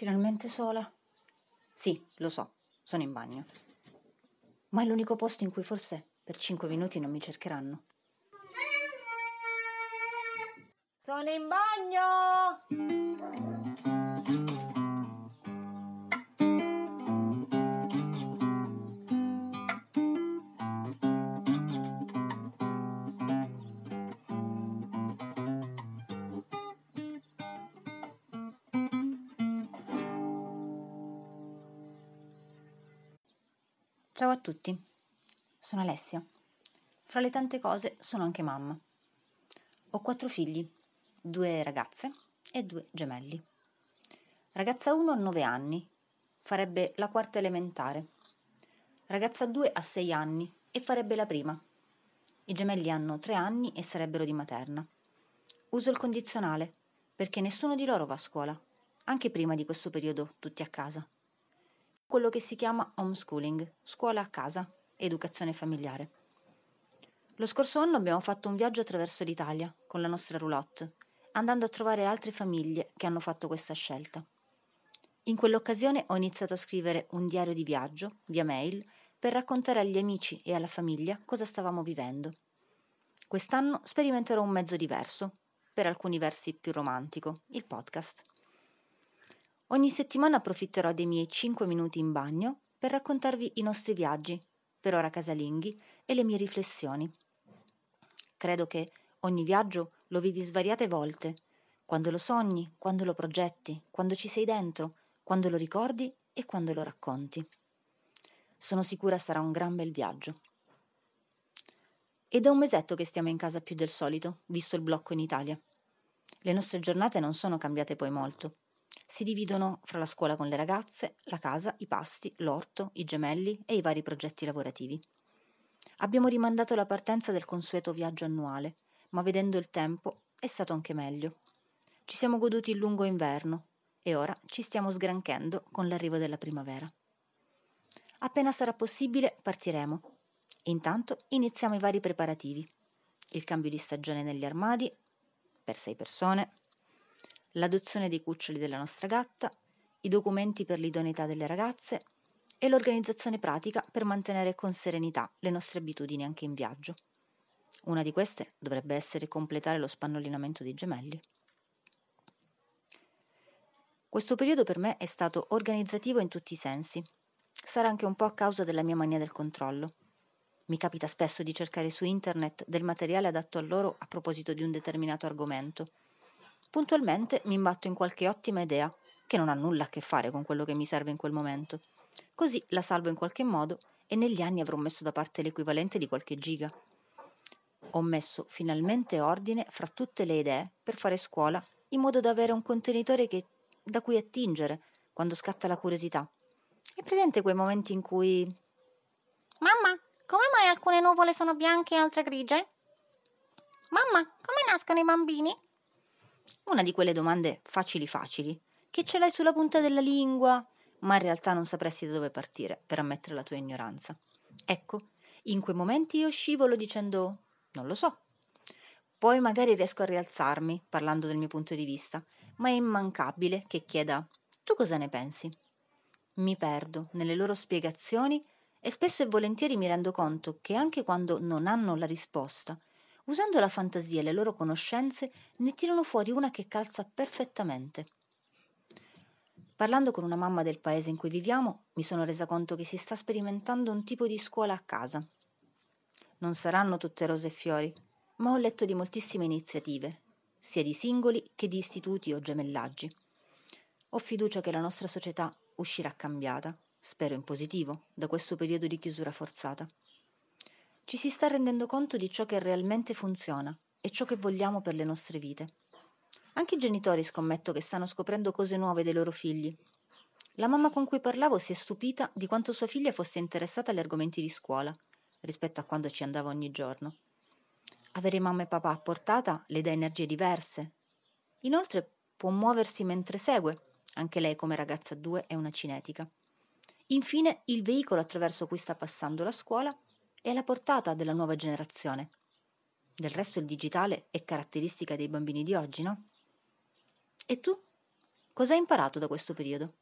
Finalmente sola? Sì, lo so, sono in bagno. Ma è l'unico posto in cui forse per cinque minuti non mi cercheranno. Sono in bagno! Ciao a tutti, sono Alessia. Fra le tante cose sono anche mamma. Ho quattro figli, due ragazze e due gemelli. Ragazza 1 ha 9 anni, farebbe la quarta elementare. Ragazza 2 ha 6 anni e farebbe la prima. I gemelli hanno 3 anni e sarebbero di materna. Uso il condizionale perché nessuno di loro va a scuola, anche prima di questo periodo tutti a casa quello che si chiama homeschooling, scuola a casa, educazione familiare. Lo scorso anno abbiamo fatto un viaggio attraverso l'Italia con la nostra roulotte, andando a trovare altre famiglie che hanno fatto questa scelta. In quell'occasione ho iniziato a scrivere un diario di viaggio, via mail, per raccontare agli amici e alla famiglia cosa stavamo vivendo. Quest'anno sperimenterò un mezzo diverso, per alcuni versi più romantico, il podcast. Ogni settimana approfitterò dei miei 5 minuti in bagno per raccontarvi i nostri viaggi, per ora casalinghi, e le mie riflessioni. Credo che ogni viaggio lo vivi svariate volte, quando lo sogni, quando lo progetti, quando ci sei dentro, quando lo ricordi e quando lo racconti. Sono sicura sarà un gran bel viaggio. È da un mesetto che stiamo in casa più del solito, visto il blocco in Italia. Le nostre giornate non sono cambiate poi molto si dividono fra la scuola con le ragazze, la casa, i pasti, l'orto, i gemelli e i vari progetti lavorativi. Abbiamo rimandato la partenza del consueto viaggio annuale, ma vedendo il tempo è stato anche meglio. Ci siamo goduti il lungo inverno e ora ci stiamo sgranchendo con l'arrivo della primavera. Appena sarà possibile partiremo. Intanto iniziamo i vari preparativi. Il cambio di stagione negli armadi, per sei persone, l'adozione dei cuccioli della nostra gatta, i documenti per l'idoneità delle ragazze e l'organizzazione pratica per mantenere con serenità le nostre abitudini anche in viaggio. Una di queste dovrebbe essere completare lo spannolinamento dei gemelli. Questo periodo per me è stato organizzativo in tutti i sensi. Sarà anche un po' a causa della mia mania del controllo. Mi capita spesso di cercare su internet del materiale adatto a loro a proposito di un determinato argomento puntualmente mi imbatto in qualche ottima idea, che non ha nulla a che fare con quello che mi serve in quel momento. Così la salvo in qualche modo e negli anni avrò messo da parte l'equivalente di qualche giga. Ho messo finalmente ordine fra tutte le idee per fare scuola, in modo da avere un contenitore che, da cui attingere quando scatta la curiosità. È presente quei momenti in cui... Mamma, come mai alcune nuvole sono bianche e altre grigie? Mamma, come nascono i bambini? Una di quelle domande facili facili, che ce l'hai sulla punta della lingua, ma in realtà non sapresti da dove partire per ammettere la tua ignoranza. Ecco, in quei momenti io scivolo dicendo non lo so. Poi magari riesco a rialzarmi parlando del mio punto di vista, ma è immancabile che chieda tu cosa ne pensi? Mi perdo nelle loro spiegazioni e spesso e volentieri mi rendo conto che anche quando non hanno la risposta, Usando la fantasia e le loro conoscenze, ne tirano fuori una che calza perfettamente. Parlando con una mamma del paese in cui viviamo, mi sono resa conto che si sta sperimentando un tipo di scuola a casa. Non saranno tutte rose e fiori, ma ho letto di moltissime iniziative, sia di singoli che di istituti o gemellaggi. Ho fiducia che la nostra società uscirà cambiata, spero in positivo, da questo periodo di chiusura forzata ci si sta rendendo conto di ciò che realmente funziona e ciò che vogliamo per le nostre vite. Anche i genitori scommetto che stanno scoprendo cose nuove dei loro figli. La mamma con cui parlavo si è stupita di quanto sua figlia fosse interessata agli argomenti di scuola, rispetto a quando ci andava ogni giorno. Avere mamma e papà a portata le dà energie diverse. Inoltre può muoversi mentre segue, anche lei come ragazza 2 è una cinetica. Infine il veicolo attraverso cui sta passando la scuola è alla portata della nuova generazione. Del resto il digitale è caratteristica dei bambini di oggi, no? E tu? Cosa hai imparato da questo periodo?